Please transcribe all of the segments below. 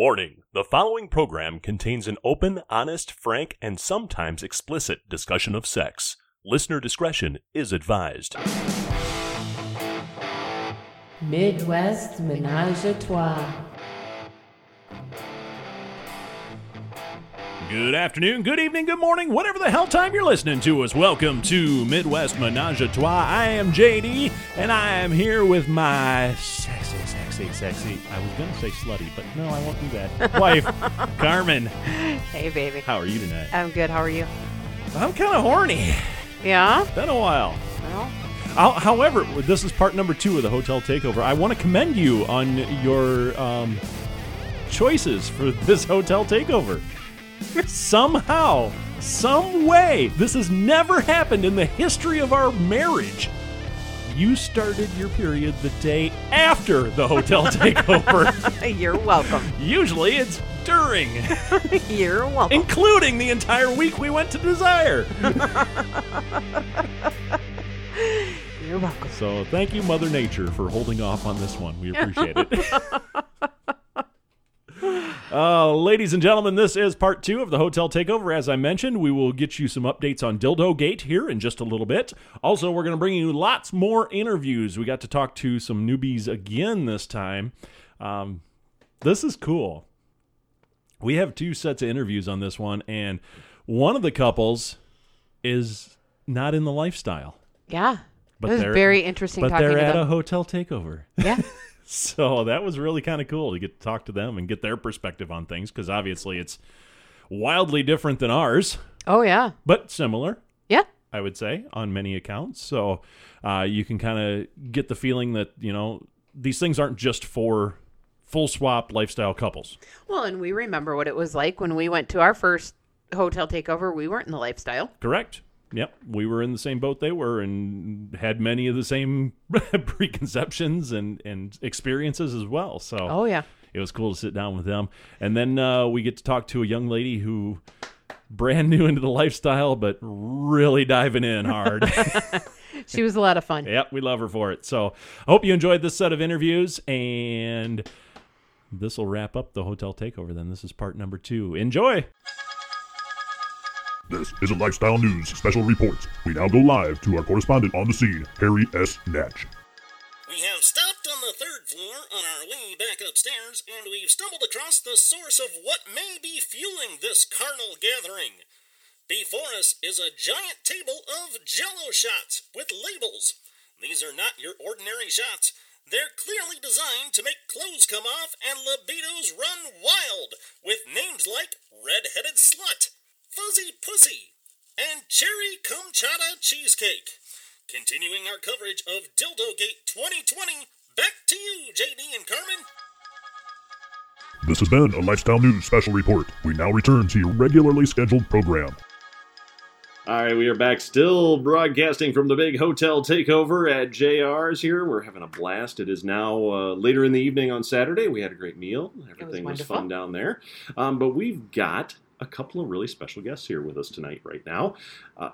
Warning the following program contains an open, honest, frank, and sometimes explicit discussion of sex. Listener discretion is advised. Midwest Ménage à Trois. Good afternoon, good evening, good morning, whatever the hell time you're listening to us. Welcome to Midwest Menage a Trois. I am JD, and I am here with my sexy, sexy, sexy. I was going to say slutty, but no, I won't do that. Wife, Carmen. Hey, baby. How are you tonight? I'm good. How are you? I'm kind of horny. Yeah? Been a while. Well, How- However, this is part number two of the hotel takeover. I want to commend you on your um, choices for this hotel takeover. Somehow, some way, this has never happened in the history of our marriage. You started your period the day after the hotel takeover. you're welcome. Usually it's during, You're welcome. including the entire week we went to Desire. You're welcome. So thank you, Mother Nature, for holding off on this one. We appreciate it. Uh, ladies and gentlemen, this is part two of the hotel takeover. As I mentioned, we will get you some updates on Dildo Gate here in just a little bit. Also, we're going to bring you lots more interviews. We got to talk to some newbies again this time. Um, this is cool. We have two sets of interviews on this one, and one of the couples is not in the lifestyle. Yeah. But it was they're- very interesting But they're at them. a hotel takeover. yeah. So that was really kind of cool to get to talk to them and get their perspective on things because obviously it's wildly different than ours, Oh, yeah. but similar, Yeah. I would say, on many accounts. So uh, you can kind of get the feeling that, you know, these things aren't just for full swap lifestyle couples. Well, and we remember what it was like when we went to our first hotel takeover. We weren't in the lifestyle. Correct. Yep. We were in the same boat they were and had many of the same preconceptions and, and experiences as well. So Oh, yeah. it was cool to sit down with them. And then uh, we get to talk to a young lady who brand new into the lifestyle, but really diving in hard. She was a lot of fun. yep, we love her for it. So I hope you enjoyed this set of interviews, and this will wrap up the hotel takeover. Then this is part number two. Enjoy. This is a Lifestyle News special report. We now go live to our correspondent on the scene, Harry S. Natch. We have stopped on the third floor on our way back upstairs, and we've stumbled across the source of what may be fueling this carnal gathering. Before us is a giant table of jello shots with labels. These are not your ordinary shots. They're clearly designed to make clothes come off and libidos run wild, with names like Red-Headed Slut, Fuzzy Pussy, and Cherry RumChata Cheesecake. Continuing our coverage of Dildo Gate 2020, back to you, JD and Carmen. This has been a Lifestyle News special report. We now return to your regularly scheduled program. All right, we are back still broadcasting from the big hotel takeover at JR's here. We're having a blast. It is now uh, later in the evening on Saturday. We had a great meal. Everything was, wonderful. fun down there. Um, but we've got a couple of really special guests here with us tonight, right now. Uh,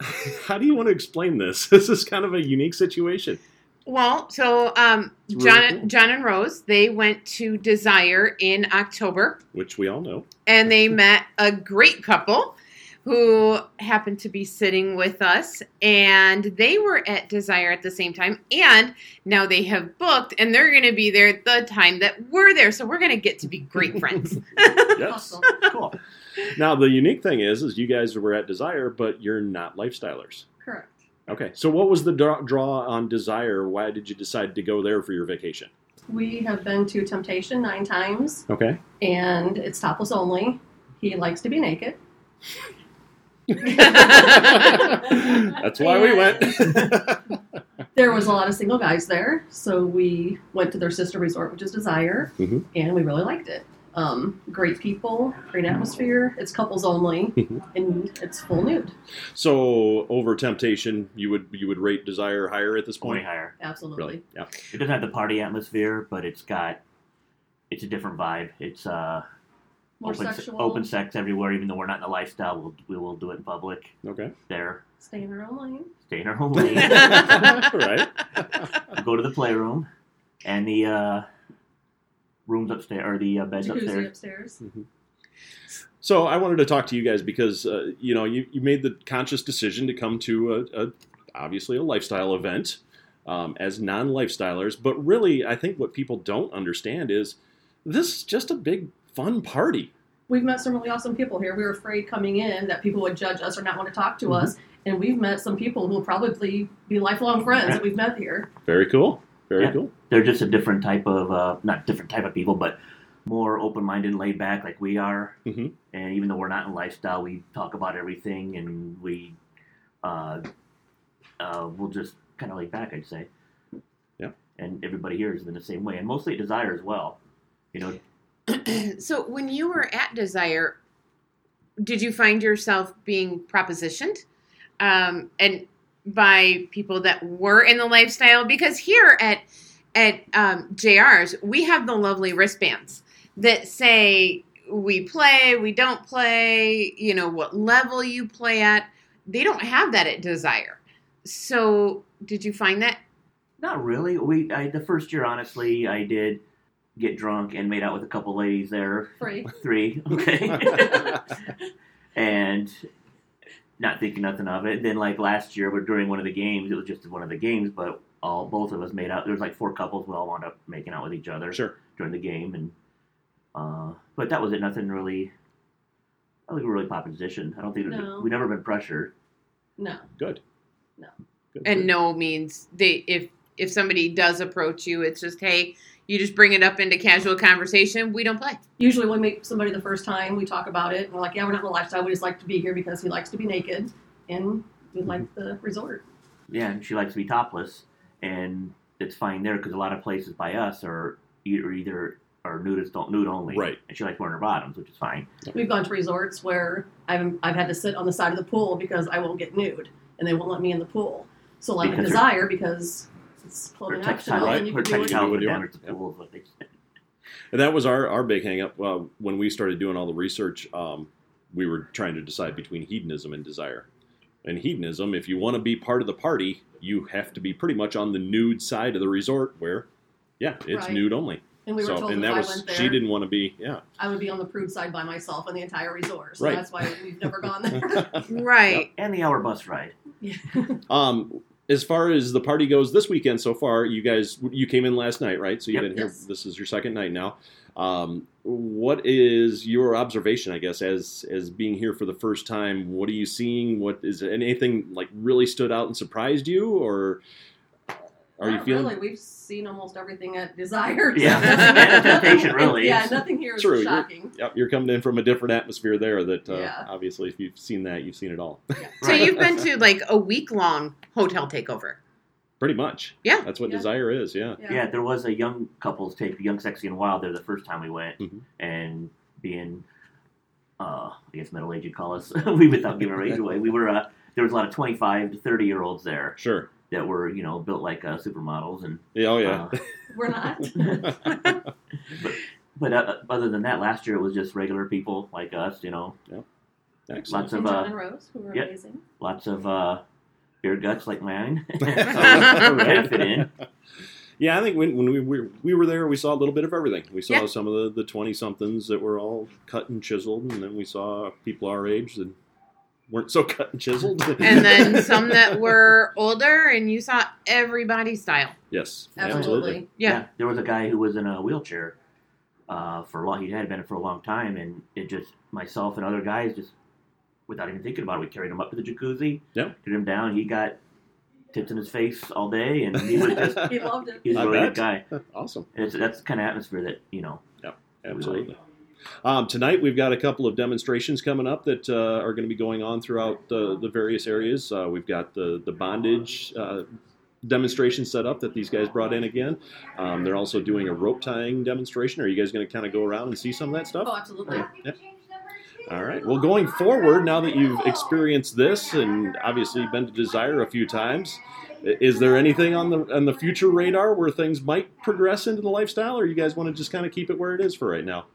how do you want to explain this? This is kind of a unique situation. Well, so um, It's John, cool. John and Rose, they went to Desire in October, Which we all know. and they met a great couple who happened to be sitting with us, and they were at Desire at the same time, and now they have booked, and they're going to be there at the time that we're there, so we're going to get to be great friends. Yes, cool. Now the unique thing is, is you guys were at Desire, but you're not lifestylers. Correct. Okay, so what was the draw, draw on Desire? Why did you decide to go there for your vacation? We have been to Temptation nine times, Okay. and it's topless only. He likes to be naked. That's why we went. There was a lot of single guys there, so we went to their sister resort, which is Desire, Mhm. and we really liked it. Um, great people, great atmosphere. It's couples only, Mhm. and it's full nude. so over Temptation, you would you would rate Desire higher at this Way point? higher. Absolutely. Really? Yeah. It doesn't have the party atmosphere, but it's got it's a different vibe. It's uh More open, sexual. open sex everywhere. Even though we're not in the lifestyle, we'll, we will do it in public. Okay. There, Stay in our own lane. stay in our own lane. right. go to the playroom, and the uh, rooms upstairs or the uh, beds Jacuzzi upstairs. upstairs. So I wanted to talk to you guys because uh, you know you, you made the conscious decision to come to a, a obviously a lifestyle event um, as non-lifestylers, but really I think what people don't understand is this is just a big fun party. We've met some really awesome people here. We were afraid coming in that people would judge us or not want to talk to Mhm. us, and we've met some people who will probably be lifelong friends that we've met here. Very cool. Very Yeah. cool. They're just a different type of uh, not different type of people, but more open-minded, and laid back, like we are. Mhm. And even though we're not in lifestyle, we talk about everything, and we uh, uh, we'll just kind of laid back, I'd say. Yeah. And everybody here has been the same way, and mostly at Desire as well. You know, so when you were at Desire, did you find yourself being propositioned, um, and by people that were in the lifestyle? Because here at at um, JR's, we have the lovely wristbands that say we play, we don't play, you know what level you play at. They don't have that at Desire. So did you find that? Not really. We I, the first year, honestly, I did get drunk and made out with a couple ladies there. Free. Three, okay. and not thinking nothing of it. Then, like last year, but during one of the games, it was just one of the games, but all both of us made out. There was like four couples. We all wound up making out with each other Sure. during the game, and uh, but that was it. Nothing really. I don't think we were really proposition. I don't think No. we never been pressured. No. Good. No. Good. And good. no means they if if somebody does approach you, it's just hey, you just bring it up into casual conversation. We don't play. Usually, when we meet somebody the first time, we talk about it. And we're like, yeah, we're not in the lifestyle. We just like to be here because he likes to be naked, and we like mm-hmm. the resort. Yeah, and she likes to be topless, and it's fine there because a lot of places by us are either either are nudists don't nude only, Right. And she likes wearing her bottoms, which is fine. We've gone to resorts where I've I've had to sit on the side of the pool because I won't get nude, and they won't let me in the pool. So like Because a desire because it's Her clothing textile, optional, and you her can do what textile you what you want. Yep. pool, is what they said. And that was our, our big hang up uh, when we started doing all the research. Um, we were trying to decide between hedonism and desire. And hedonism, if you want to be part of the party, you have to be pretty much on the nude side of the resort where, yeah, it's Right. nude only. And we were so, told and if that I was, went there, she didn't want to be, yeah. I would be on the prude side by myself on the entire resort. So Right. that's why we've never gone there. Right. And the hour bus ride. Um, as far as the party goes this weekend so far, you guys, you came in last night, right? So you've Yep. been here, Yes. this is your second night now. Um, what is your observation, I guess, as as being here for the first time? What are you seeing? What is anything like really stood out and surprised you, or are you feeling? really? We've seen almost everything at Desire. Yeah, and a temptation, really. yeah, nothing here is True, you're- Yep, you're coming in from a different atmosphere there. That uh, Yeah. obviously, if you've seen that, you've seen it all. So you've been to like a week long hotel takeover. Pretty much. Yeah. That's what Yeah. desire is. Yeah. Yeah. Yeah, there was a young couples take Young Sexy and Wild there the first time we went, Mhm. and being, uh, I guess middle aged, you'd call us. we without giving our age away. We were uh, there was a lot of twenty five to thirty year olds there Sure. That were you know built like uh, supermodels, and Yeah. Oh yeah. uh, We're not. but uh, other than that, last year it was just regular people like us, you know, Excellent. lots of and John uh, and Rose, who were yep. amazing. lots of uh, beer guts like mine. so kind of fit in. Yeah, I think when, when we, we we were there, we saw a little bit of everything. We saw Yeah. some of the the twenty somethings that were all cut and chiseled, and then we saw people our age that weren't so cut and chiseled. And then some that were older, and you saw everybody's style. yes, Absolutely. Yeah. there was a guy who was in a wheelchair uh, for a long. He had been for a long time, and it just myself and other guys just without even thinking about it, we carried him up to the jacuzzi. Yeah. Get him down. He got tits in his face all day, and he was just He loved it. he's a really good guy. awesome, And it's, that's the kind of atmosphere that you know. absolutely. Um, tonight we've got a couple of demonstrations coming up that uh, are going to be going on throughout the, the various areas. Uh, we've got the the bondage. Uh, demonstration set up that these guys brought in again um, they're also doing a rope tying demonstration are you guys going to kind of go around and see some of that stuff Oh, absolutely. Yep. All right. Well, going forward, now that you've experienced this and obviously been to Desire a few times, is there anything on the on the future radar where things might progress into the lifestyle, or you guys want to just kind of keep it where it is for right now?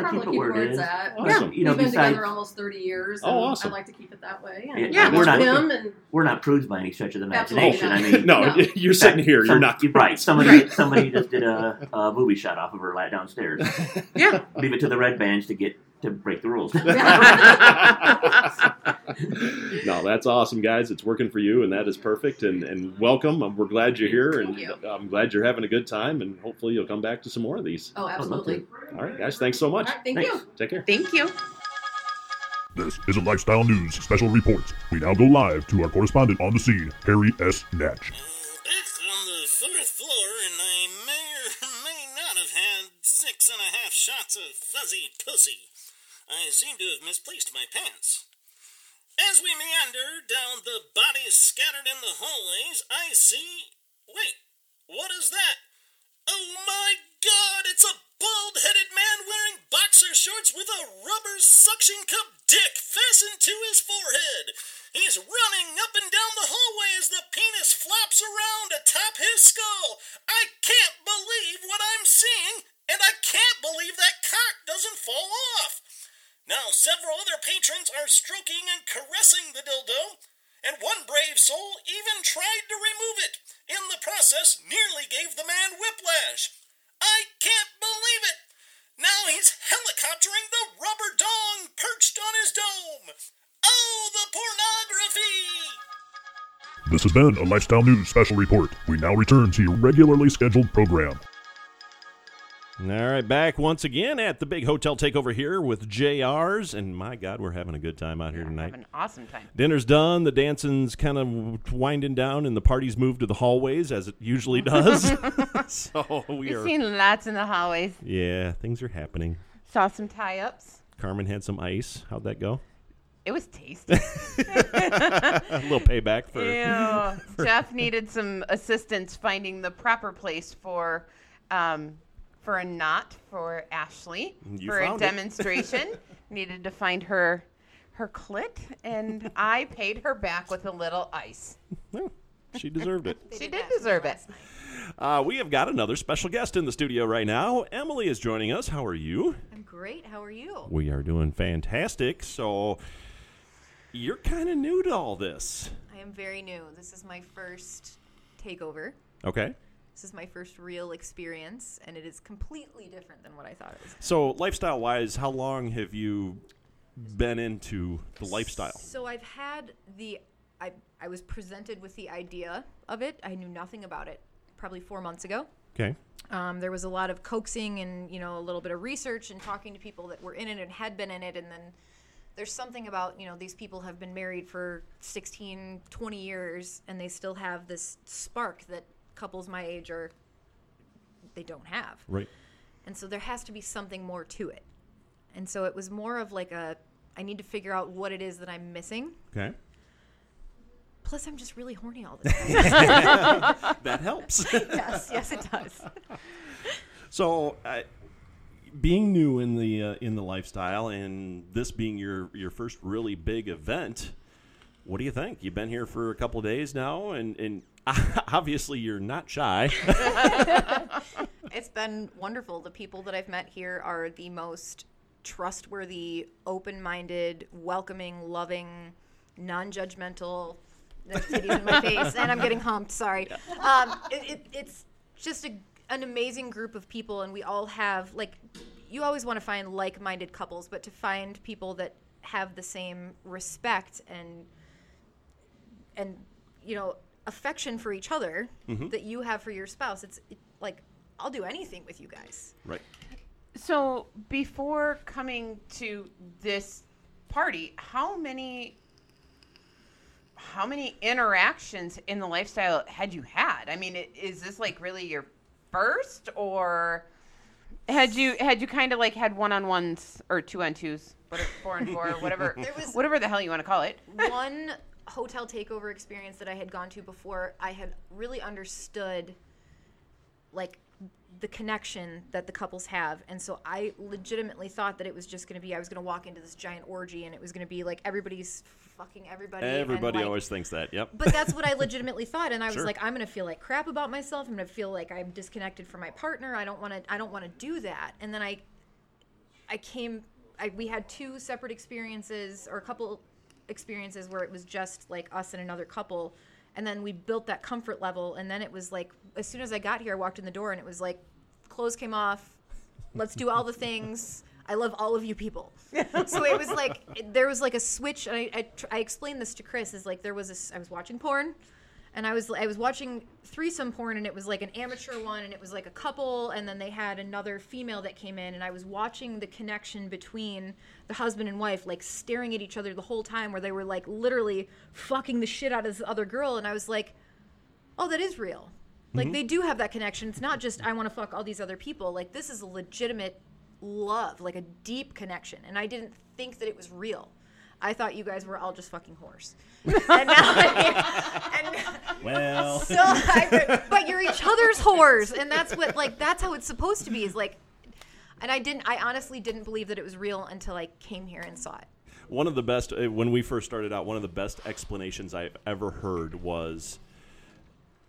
Probably, Probably keep it keep where it where it's is. at. Awesome. You know, We've been besides, together almost 30 years. Oh, and awesome. I like to keep it that way. Yeah, And yeah, we're not him and we're not prudes by any stretch of the imagination. I mean, no, No. you're sitting here. You're some- not. right. Somebody somebody just did a, a movie shot off of her lat downstairs. Yeah. Leave it to the red bands to get to break the rules. no, that's awesome, guys. It's working for you, and that is perfect. And, and welcome. Um, We're glad you're here, and you. I'm glad you're having a good time. And hopefully, you'll come back to some more of these. oh, absolutely. All right, guys. Thanks so much. right, thank Thanks. you. Take care. Thank you. This is a Lifestyle News special report. We now go live to our correspondent on the scene, Harry S. Natch. Back on the fourth floor, and I may or may not have had six and a half shots of fuzzy pussy. I seem to have misplaced my pants. As we meander down the bodies scattered in the hallways, I see. Wait, what is that? Oh my god, it's a bald headed man wearing boxer shorts with a rubber suction cup dick fastened to his forehead. He's running up and down the hallway as the penis flops around atop his skull. I can't believe what I'm seeing, and I can't believe that cock doesn't fall off. Now, several other patrons are stroking and caressing the dildo, and one brave soul even tried to remove it. In the process, nearly gave the man whiplash. I can't believe it! Now he's helicoptering the rubber dong perched on his dome. Oh, the pornography! This has been a Lifestyle News special report. We now return to your regularly scheduled program. All right, back once again at the big hotel takeover here with JRs, and my God, we're having a good time out here tonight. Have an awesome time. Dinner's done, the dancing's kind of winding down, and the party's moved to the hallways as it usually does. so we We've are, seen lots in the hallways. yeah, things are happening. Saw some tie-ups. Carmen had some ice. How'd that go? It was tasty. a little payback for. Ew. Jeff needed some assistance finding the proper place for um, for a knot for Ashley You for a found it. demonstration. needed to find her her clit, and I paid her back with a little ice. Well, she deserved it. She did deserve it. Uh, we have got another special guest in the studio right now. Emily is joining us. How are you? I'm great. How are you? We are doing fantastic. So, you're kind of new to all this. I am very new. This is my first takeover. Okay. This is my first real experience, and it is completely different than what I thought it was. So, lifestyle wise, how long have you been into the lifestyle? So I've had the, I, I was presented with the idea of it. I knew nothing about it probably four months ago. Okay. Um, there was a lot of coaxing and you know a little bit of research and talking to people that were in it and had been in it and then there's something about you know these people have been married for 16 20 years and they still have this spark that couples my age are they don't have Right. and so there has to be something more to it and so it was more of like a i need to figure out what it is that i'm missing Okay. plus i'm just really horny all the time That helps. yes yes it does so, uh, being new in the uh, in the lifestyle and this being your your first really big event, what do you think? You've been here for a couple of days now, and and obviously you're not shy. It's been wonderful. The people that I've met here are the most trustworthy, open minded, welcoming, loving, non judgmental. There's titties in my face, and I'm getting humped. Sorry. Um, it, it, it's just a, an amazing group of people, and we all have, like, you always want to find like minded couples, but to find people that have the same respect and, and, you know, affection for each other mm-hmm. that you have for your spouse, it's it, like, I'll do anything with you guys. right. So before coming to this party, how many how many interactions in the lifestyle had you had? I mean, i- is this like really your first, or had you had you kind of like had one on ones or two on twos, whatever, four and four, whatever, whatever the hell you want to call it? one hotel takeover experience that I had gone to before, I had really understood like the connection that the couples have. And so I legitimately thought that it was just going to be I was going to walk into this giant orgy and it was going to be like everybody's fucking everybody. and, Everybody like- always thinks that. Yep. But that's what I legitimately thought, and I was Sure. like, I'm gonna feel like crap about myself. I'm gonna feel like I'm disconnected from my partner. I don't want to. I don't want to do that. And then I, I I came. I, we had two separate experiences, or a couple experiences where it was just like us and another couple, and then we built that comfort level. And then it was like, as soon as I got here, I walked in the door, and it was like, clothes came off. Let's do all the things. I love all of you people. so it was like there was like a switch. And I, I, tr- I explained this to Chris. Is like there was this. I was watching porn, and I was I was watching threesome porn, and it was like an amateur one, and it was like a couple, and then they had another female that came in, and I was watching the connection between the husband and wife, like staring at each other the whole time, where they were like literally fucking the shit out of this other girl, and I was like, oh, that is real. Like mm-hmm. they do have that connection. It's not just I want to fuck all these other people. Like this is a legitimate love, like a deep connection. And I didn't think that it was real. I thought you guys were all just fucking whores. and now, and Well, so I, but you're each other's whores, and that's what like that's how it's supposed to be. Is like, and I didn't. I honestly didn't believe that it was real until I came here and saw it. one of the best uh, when we first started out one of the best explanations i've ever heard was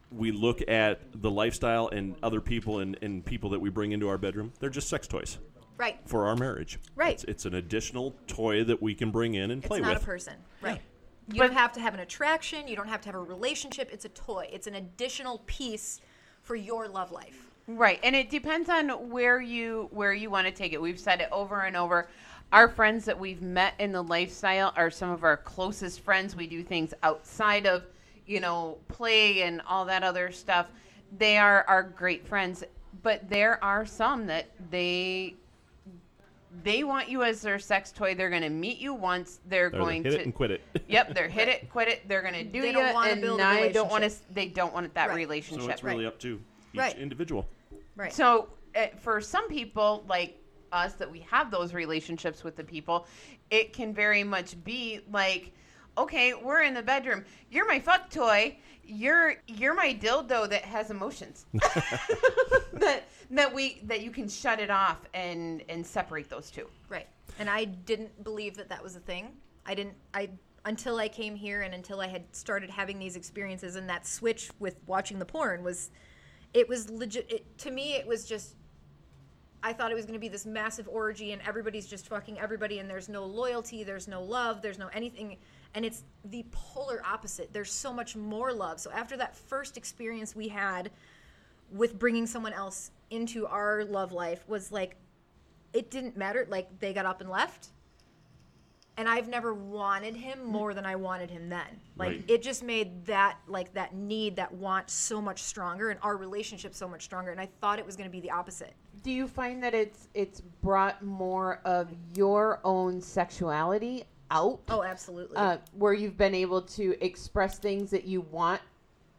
we look at the lifestyle and other people and, and people that we bring into our bedroom they're just sex toys Right. for our marriage Right. it's, it's an additional toy that we can bring in and It's play with. It's not with a person. Right. You don't have to have an attraction. You don't have to have a relationship. It's a toy. It's an additional piece for your love life. Right, and it depends on where you where you want to take it. We've said it over and over. Our friends that we've met in the lifestyle are some of our closest friends. We do things outside of, you know, play and all that other stuff. They are our great friends, but there are some that they they want you as their sex toy. They're going to meet you once. They're They're going hit to hit it and quit it Yep, they're hit it, quit it. They're going to do They you, don't wanna and build a I don't want to. relationship. They don't want that Right. so it's really up to each Right. individual Right. So uh, for some people, like us, that we have those relationships with the people, it can very much be like, okay, we're in the bedroom. You're my fuck toy. You're you're my dildo that has emotions. that that we that you can shut it off and and separate those two. Right. And I didn't believe that that was a thing. I didn't. I until I came here and until I had started having these experiences and that switch with watching the porn was, it was legit. It, to me, it was just. I thought it was going to be this massive orgy and everybody's just fucking everybody and there's no loyalty, there's no love, there's no anything. And it's the polar opposite. There's so much more love. So after that first experience we had with bringing someone else into our love life was like it didn't matter. Like they got up and left. And I've never wanted him more than I wanted him then. Like Right. it just made that like that need, that want so much stronger and our relationship so much stronger. And I thought it was gonna be the opposite. Do you find that it's it's brought more of your own sexuality out? Oh, absolutely. uh, where you've been able to express things that you want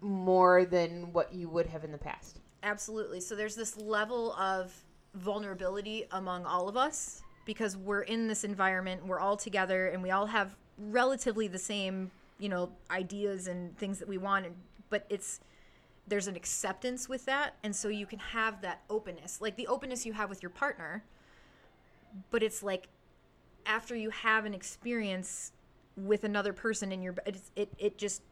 more than what you would have in the past. Absolutely. So there's this level of vulnerability among all of us because we're in this environment, we're all together, and we all have relatively the same, you know, ideas and things that we want. But it's there's an acceptance with that, and so you can have that openness, like the openness you have with your partner. But it's like after you have an experience with another person in your, it it just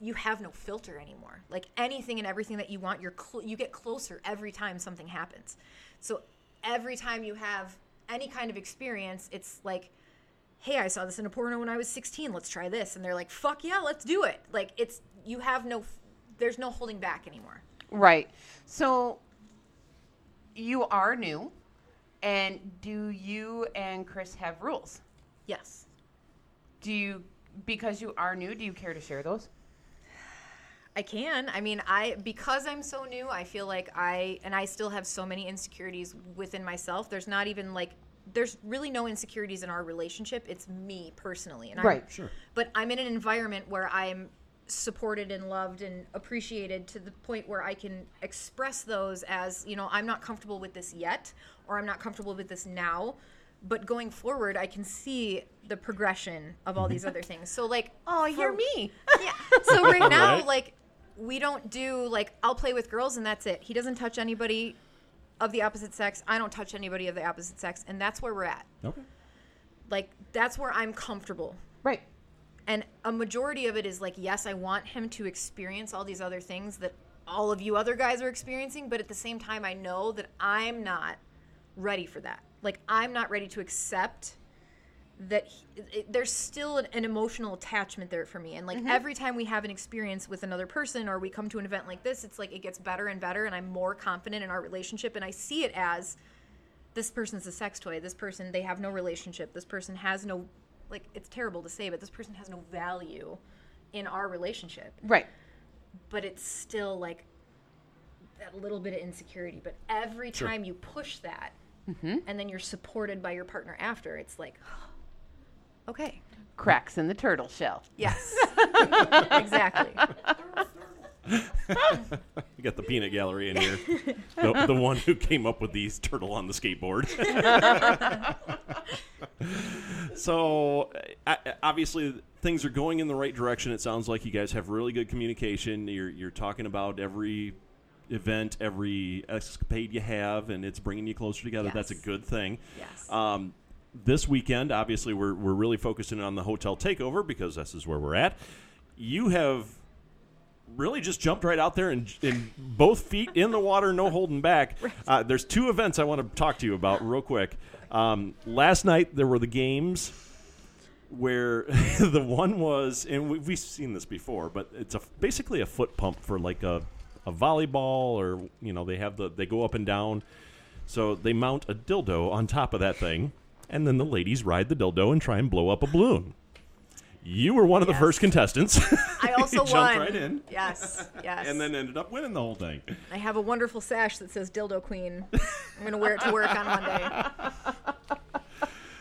you have no filter anymore. Like anything and everything that you want, you're cl- you get closer every time something happens. So every time you have any kind of experience, it's like, hey, I saw this in a porno when I was 16. Let's try this, and they're like, fuck yeah, let's do it. Like it's you have no, there's no holding back anymore. Right. So you are new, and do you and Chris have rules? Yes. Do you because you are new? Do you care to share those? I can. I mean, I because I'm so new, I feel like I and I still have so many insecurities within myself. There's not even like there's really no insecurities in our relationship. It's me personally, and Right. I'm, Sure. But I'm in an environment where I'm supported and loved and appreciated to the point where I can express those as you know I'm not comfortable with this yet, or I'm not comfortable with this now. But going forward, I can see the progression of all these mm-hmm. other things. So like, Oh, you're me. yeah. So right now, Right. like, we don't do like I'll play with girls and that's it. He doesn't touch anybody of the opposite sex. I don't touch anybody of the opposite sex, and that's where we're at. okay Like that's where I'm comfortable. Right. And a majority of it is like, yes, I want him to experience all these other things that all of you other guys are experiencing, but at the same time, I know that I'm not ready for that. like I'm not ready to accept that he, it, there's still an, an emotional attachment there for me. And like mm-hmm. every time we have an experience with another person or we come to an event like this it's like it gets better and better and i'm more confident in our relationship and i see it as this person's a sex toy. This person they have no relationship. This person has no like it's terrible to say but this person has no value in our relationship Right. but it's still like that little bit of insecurity. But every time you push that, mm-hmm. and then you're supported by your partner after, it's like, okay, Cracks in the turtle shell. yes, exactly. You got the peanut gallery in here. the, the one who came up with these turtle on the skateboard. so, obviously, things are going in the right direction. It sounds like you guys have really good communication. You're, you're talking about every event, every escapade you have, and it's bringing you closer together. That's a good thing. Yes. Um, this weekend, obviously, we're, we're really focusing on the hotel takeover because this is where we're at. You have really just jumped right out there and, and both feet in the water, no holding back. Uh, there's two events I want to talk to you about real quick. Um, last night there were the games where the one was, and we, we've seen this before, but it's a basically a foot pump for like a, a volleyball, or you know they have the they go up and down. So they mount a dildo on top of that thing, and then the ladies ride the dildo and try and blow up a balloon. You were one of the first contestants. I also Jumped won. right in. Yes, yes. and then ended up winning the whole thing. I have a wonderful sash that says "Dildo Queen." I'm gonna wear it to work on Monday.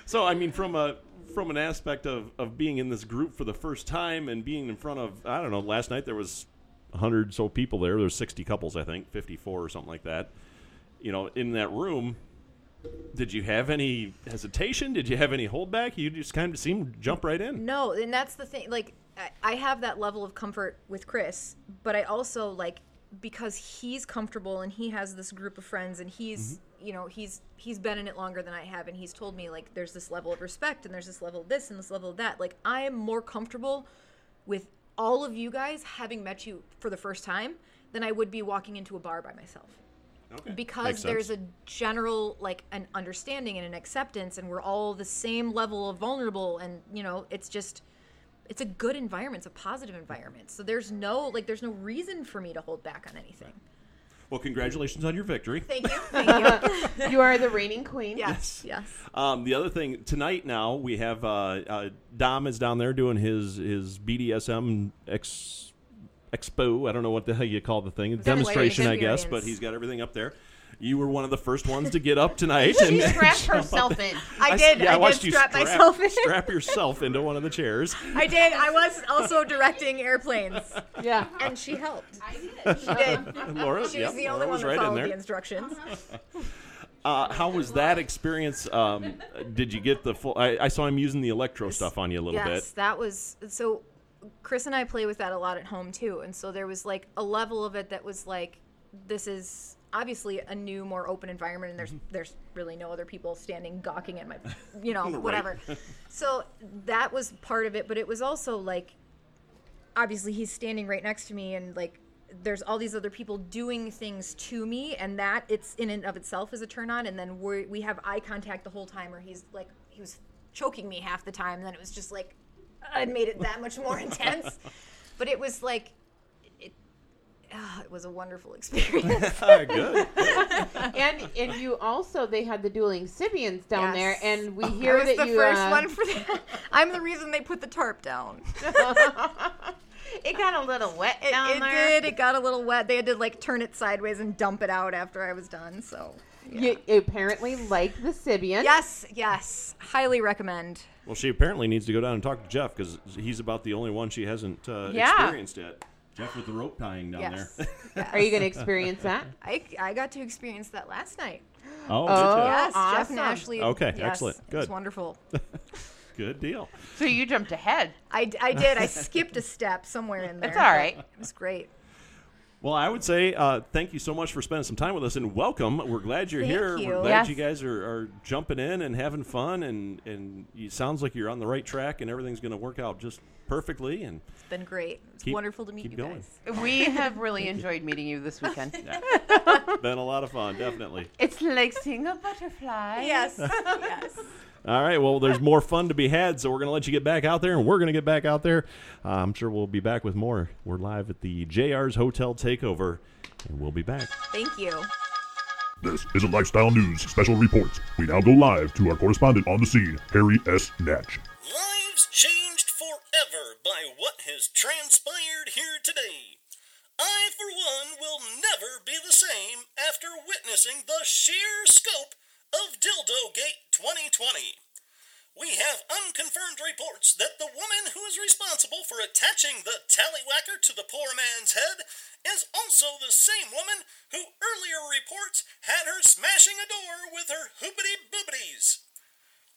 So I mean, from a from an aspect of of being in this group for the first time and being in front of I don't know. Last night there was hundred so people there. There's sixty couples, I think, fifty four or something like that. You know, in that room. Did you have any hesitation? Did you have any holdback? You just kind of seemed to jump right in. No, and that's the thing. Like, I- I have that level of comfort with Chris, but I also like because he's comfortable and he has this group of friends and he's mm-hmm. you know he's he's been in it longer than I have and he's told me like there's this level of respect and there's this level of this and this level of that. Like I am more comfortable with all of you guys having met you for the first time than I would be walking into a bar by myself Okay. because Makes there's sense. a general like an understanding and an acceptance and we're all the same level of vulnerable and you know it's just it's a good environment it's a positive environment so there's no like there's no reason for me to hold back on anything Well, congratulations on your victory. thank you thank you You are the reigning queen. yes yes Um, the other thing tonight now we have uh, uh, Dom is down there doing his his BDSM ex, expo. I don't know what the hell you call the thing demonstration, I guess, but he's got everything up there. You were one of the first ones to get up tonight. She and strapped jump herself in. i s- did yeah, i, watched did you strap, strap myself in strap yourself into one of the chairs. i did i was also directing airplanes Yeah. and she helped i did she did Laura, she yep, was the Laura only one was that right in followed there. the instructions Uh, how was that experience? Um, did you get the full? I, I saw him using the electro stuff on you a little yes, bit. that was so. Chris and I play with that a lot at home too, and so there was like a level of it that was like, this is obviously a new, more open environment, and there's mm-hmm. there's really no other people standing gawking at my, you know, Right. whatever. so that was part of it, but it was also like, obviously he's standing right next to me, and like. There's all these other people doing things to me, and that it's in and of itself is a turn on. And then we we have eye contact the whole time, or he's like he was choking me half the time. And then it was just like it made it that much more intense. But it was like, it, ah, it was a wonderful experience. Good. And and you also they had the dueling Sybians down there, and we I hear was that the you first uh, one for that. I'm the reason they put the tarp down. it got a little wet It, down it there. did. It got a little wet. They had to like turn it sideways and dump it out after I was done. So. You apparently like the Sybian. Yes, yes, highly recommend. Well, she apparently needs to go down and talk to Jeff because he's about the only one she hasn't uh, Yeah. experienced yet. Jeff with the rope tying down Yes. there. Are you going to experience that? I, I got to experience that last night. oh, Oh. did ya? Yes, Jeff awesome. and Ashley. Okay, yes, excellent. It was Good. wonderful. good deal. So you jumped ahead. I, I did. I skipped a step somewhere in there. That's all right. but. It was great. Well, I would say uh, thank you so much for spending some time with us and welcome. We're glad you're Thank here. you. We're glad Yes. you guys are, are jumping in and having fun, and and it sounds like you're on the right track, and everything's going to work out just perfectly. And It's been great. It's Keep- wonderful to meet keep you going. guys. We have really enjoyed meeting you this weekend. been a lot of fun, definitely. It's like seeing a butterfly. Yes. yes. All right. Well, there's more fun to be had, so we're going to let you get back out there, and we're going to get back out there. Uh, I'm sure we'll be back with more. We're live at the JR's Hotel Takeover, and we'll be back. Thank you. This is a Lifestyle News special report. We now go live to our correspondent on the scene, Harry S. Natch. Lives changed forever by what has transpired here today. I, for one, will never be the same after witnessing the sheer scope of Dildogate 2020. We have unconfirmed reports that the woman who is responsible for attaching the tallywhacker to the poor man's head is also the same woman who earlier reports had her smashing a door with her hoopity boobities.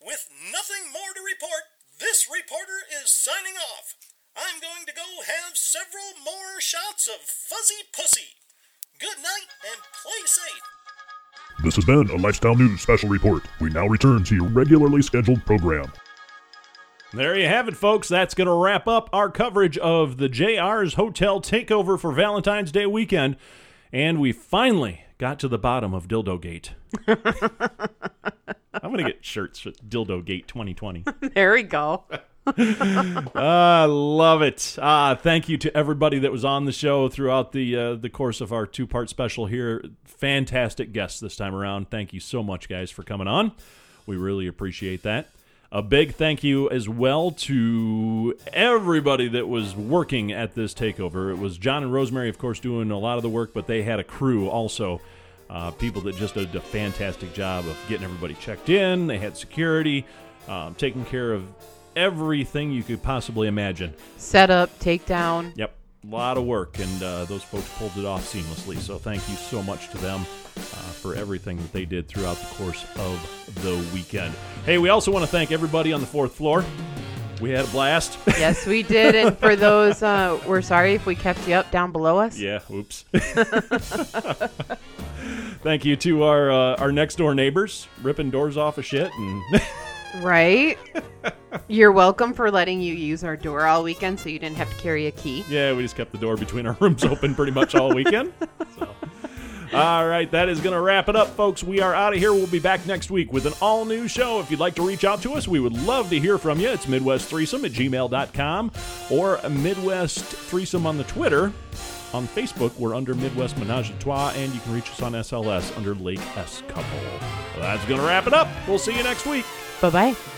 With nothing more to report, this reporter is signing off. I'm going to go have several more shots of fuzzy pussy. Good night and play safe. This has been a Lifestyle News special report. We now return to your regularly scheduled program. There you have it, folks. That's going to wrap up our coverage of the JR's Hotel Takeover for Valentine's Day weekend. And we finally got to the bottom of Dildo Gate. I'm going to get shirts for Dildo Gate 2020. There we go. I love it. Uh, thank you to everybody that was on the show throughout the uh, the course of our two part special here. Fantastic guests this time around. Thank you so much, guys, for coming on. We really appreciate that. A big thank you as well to everybody that was working at this takeover. It was John and Rosemary, of course, doing a lot of the work, but they had a crew also. Uh, people that just did a fantastic job of getting everybody checked in. They had security, um, taking care of everything you could possibly imagine. Set up, takedown. Yep, a lot of work, and uh, those folks pulled it off seamlessly. So thank you so much to them uh, for everything that they did throughout the course of the weekend. Hey, we also want to thank everybody on the fourth floor. We had a blast. Yes, we did. And for those, uh, we're sorry if we kept you up down below us. yeah, oops. thank you to our uh, our next door neighbors, ripping doors off of shit and. Right? You're welcome for letting you use our door all weekend so you didn't have to carry a key. Yeah, we just kept the door between our rooms open pretty much all weekend. So. All right, that is going to wrap it up, folks. We are out of here. We'll be back next week with an all new show. If you'd like to reach out to us, we would love to hear from you. It's Midwest Threesome at gmail.com or Midwest Threesome on the Twitter. On Facebook, we're under Midwest Menage a Trois, and you can reach us on SLS under Lake S Couple. Well, that's going to wrap it up. We'll see you next week. Bye bye.